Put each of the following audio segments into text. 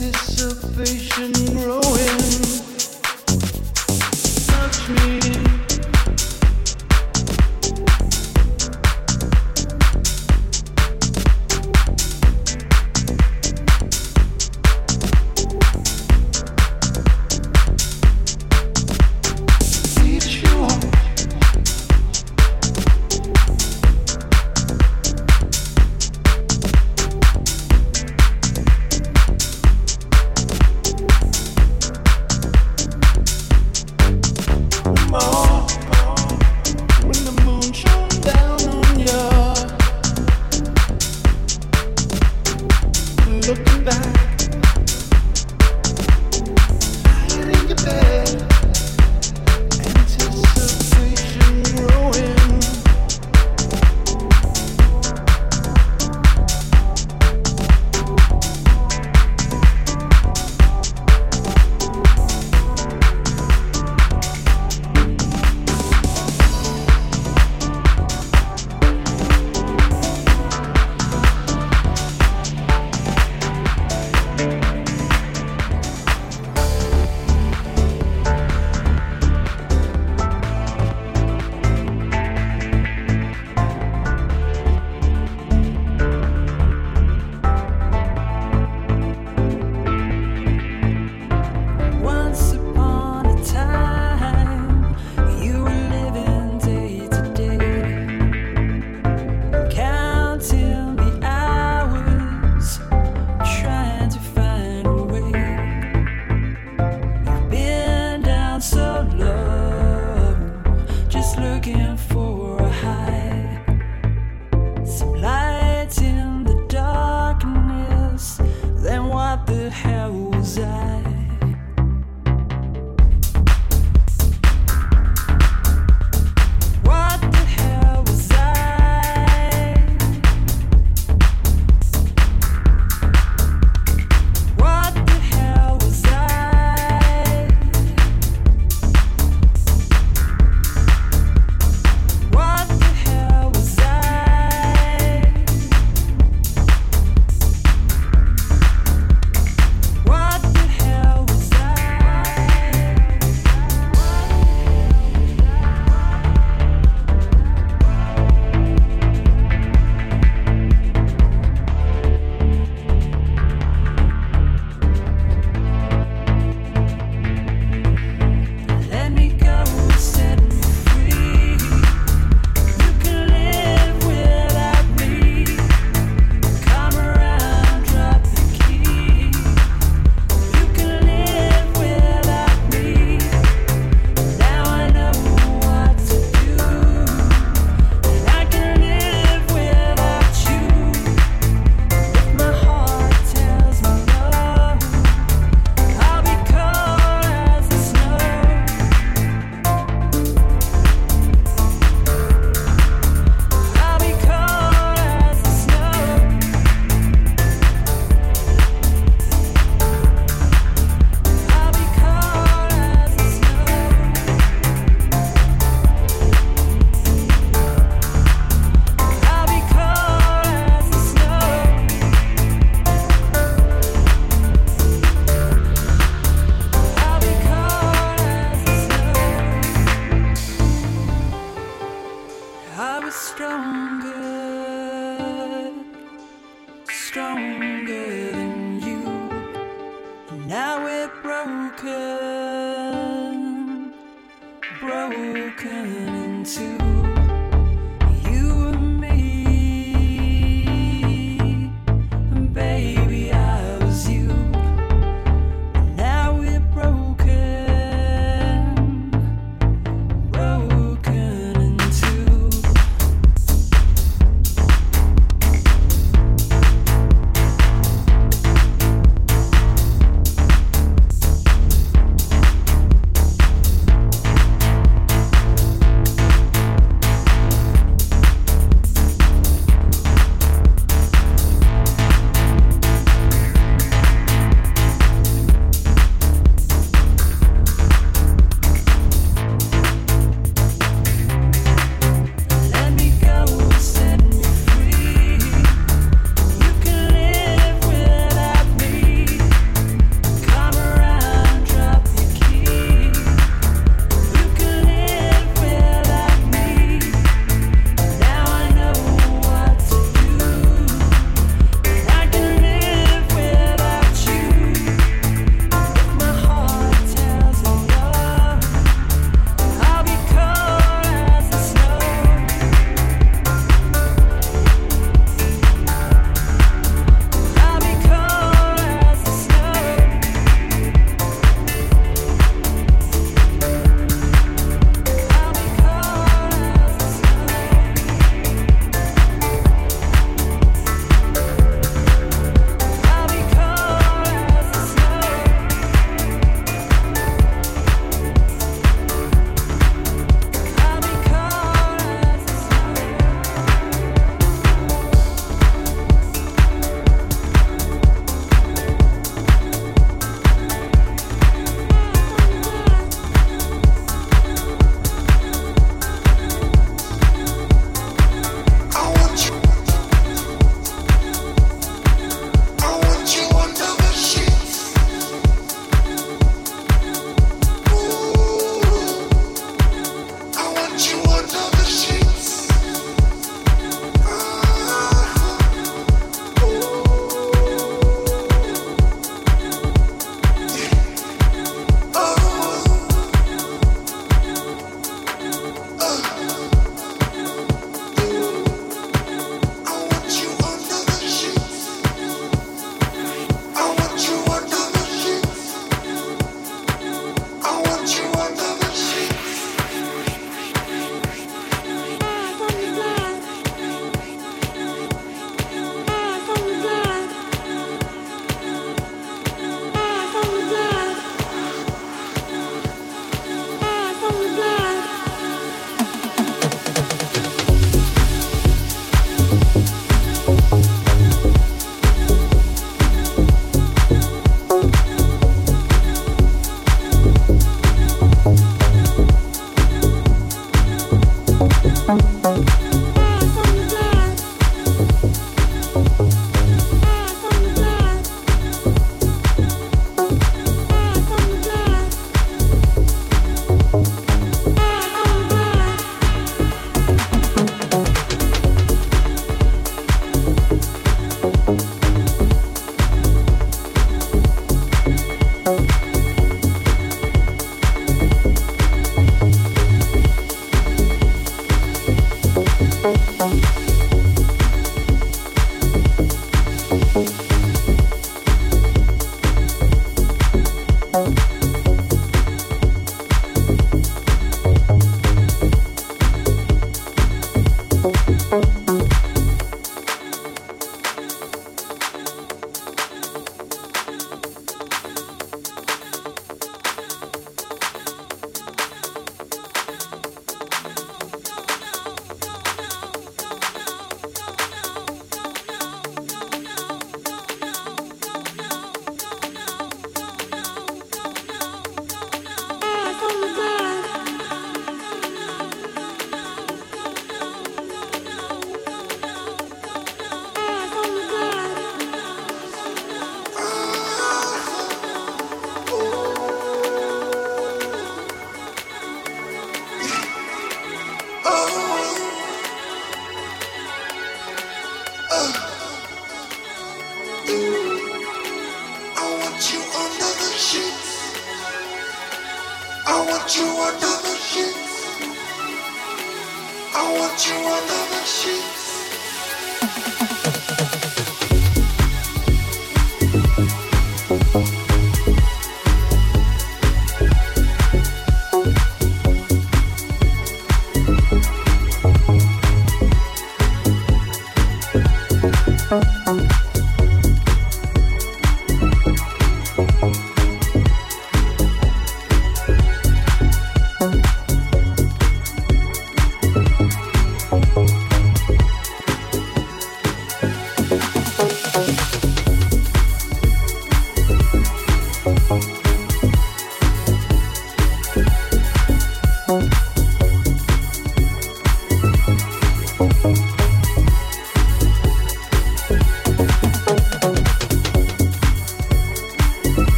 anticipation.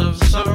of some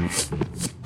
make sandwiches.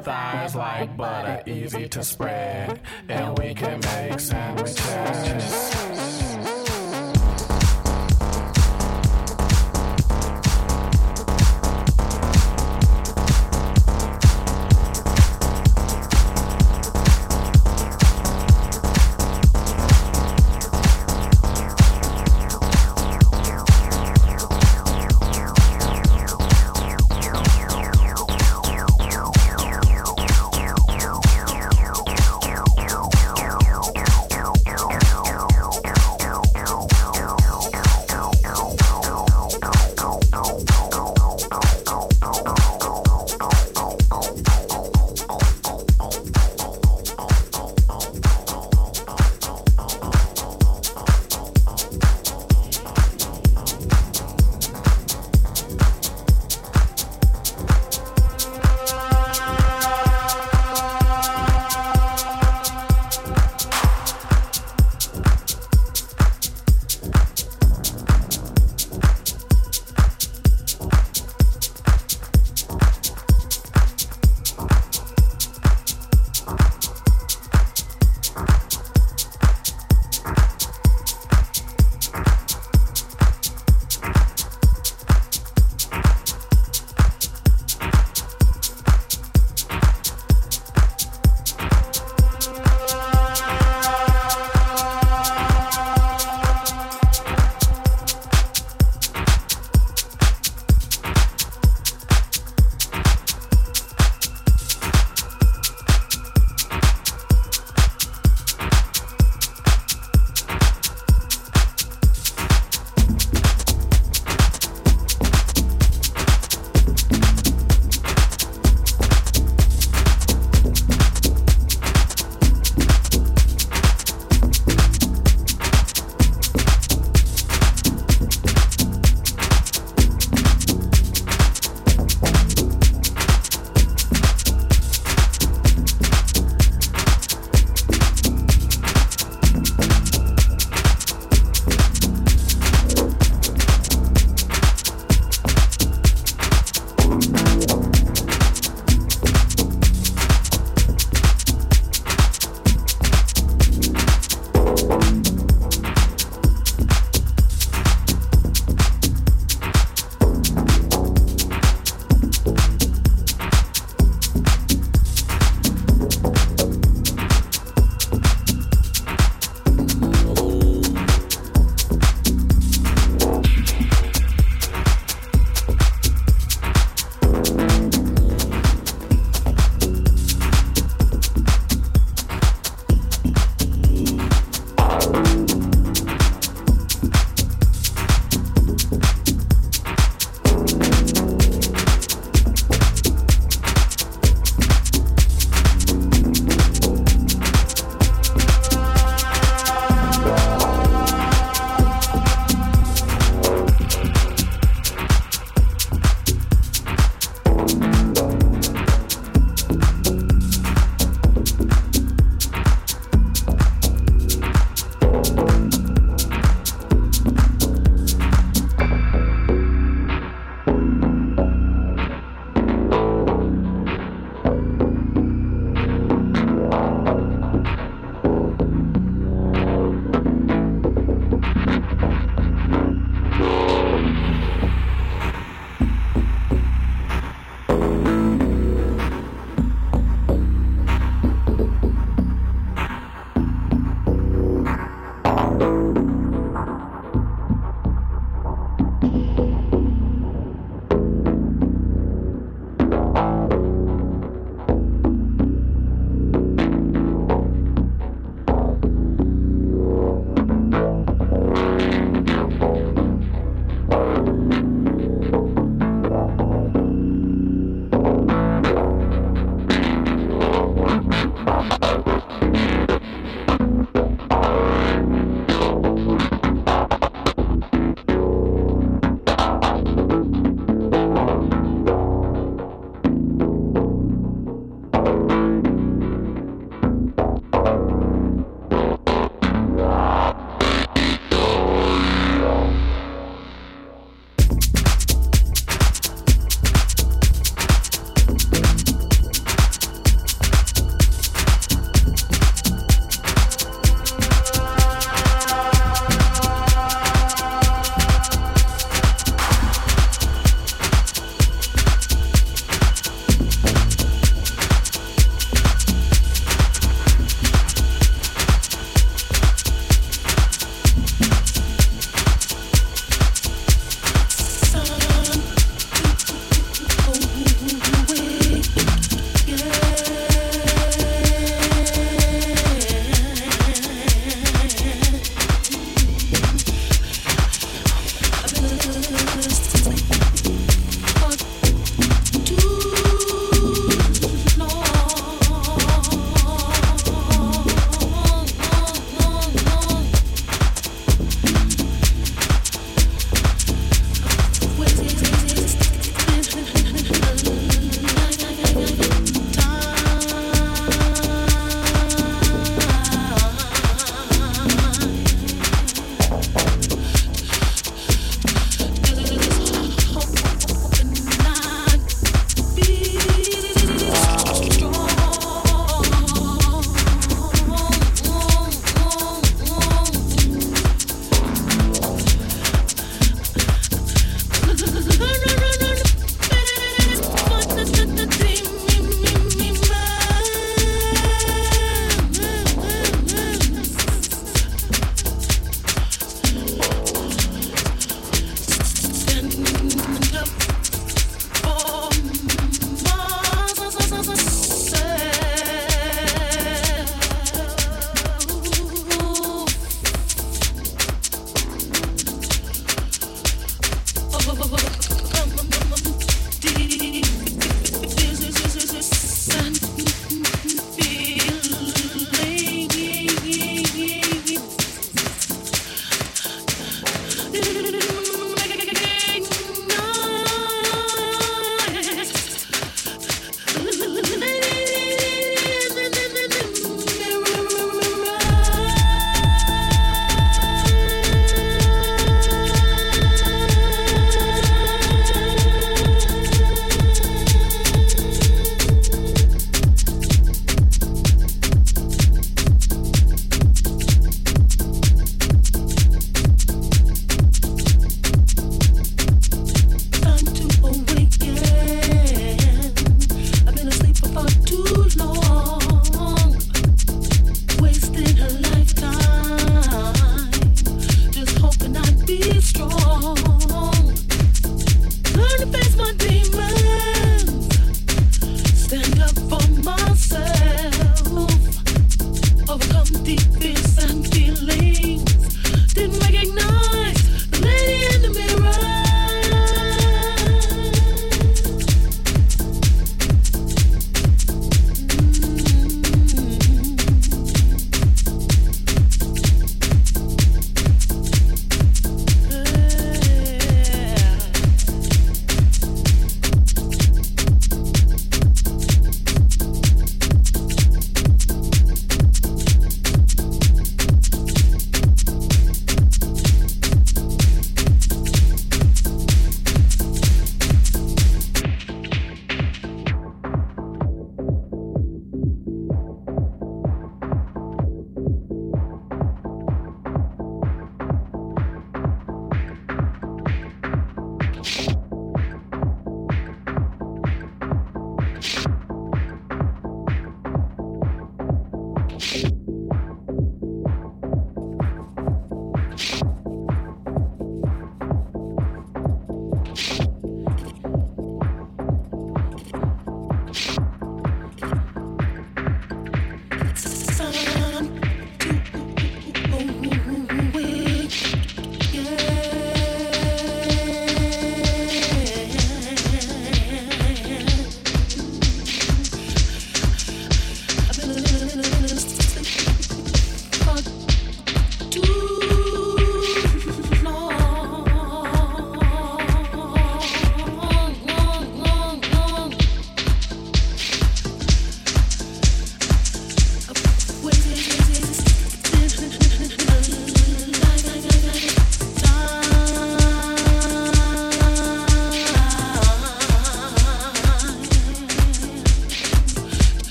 thighs like butter, easy to spread, and we can make sandwiches.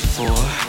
Girl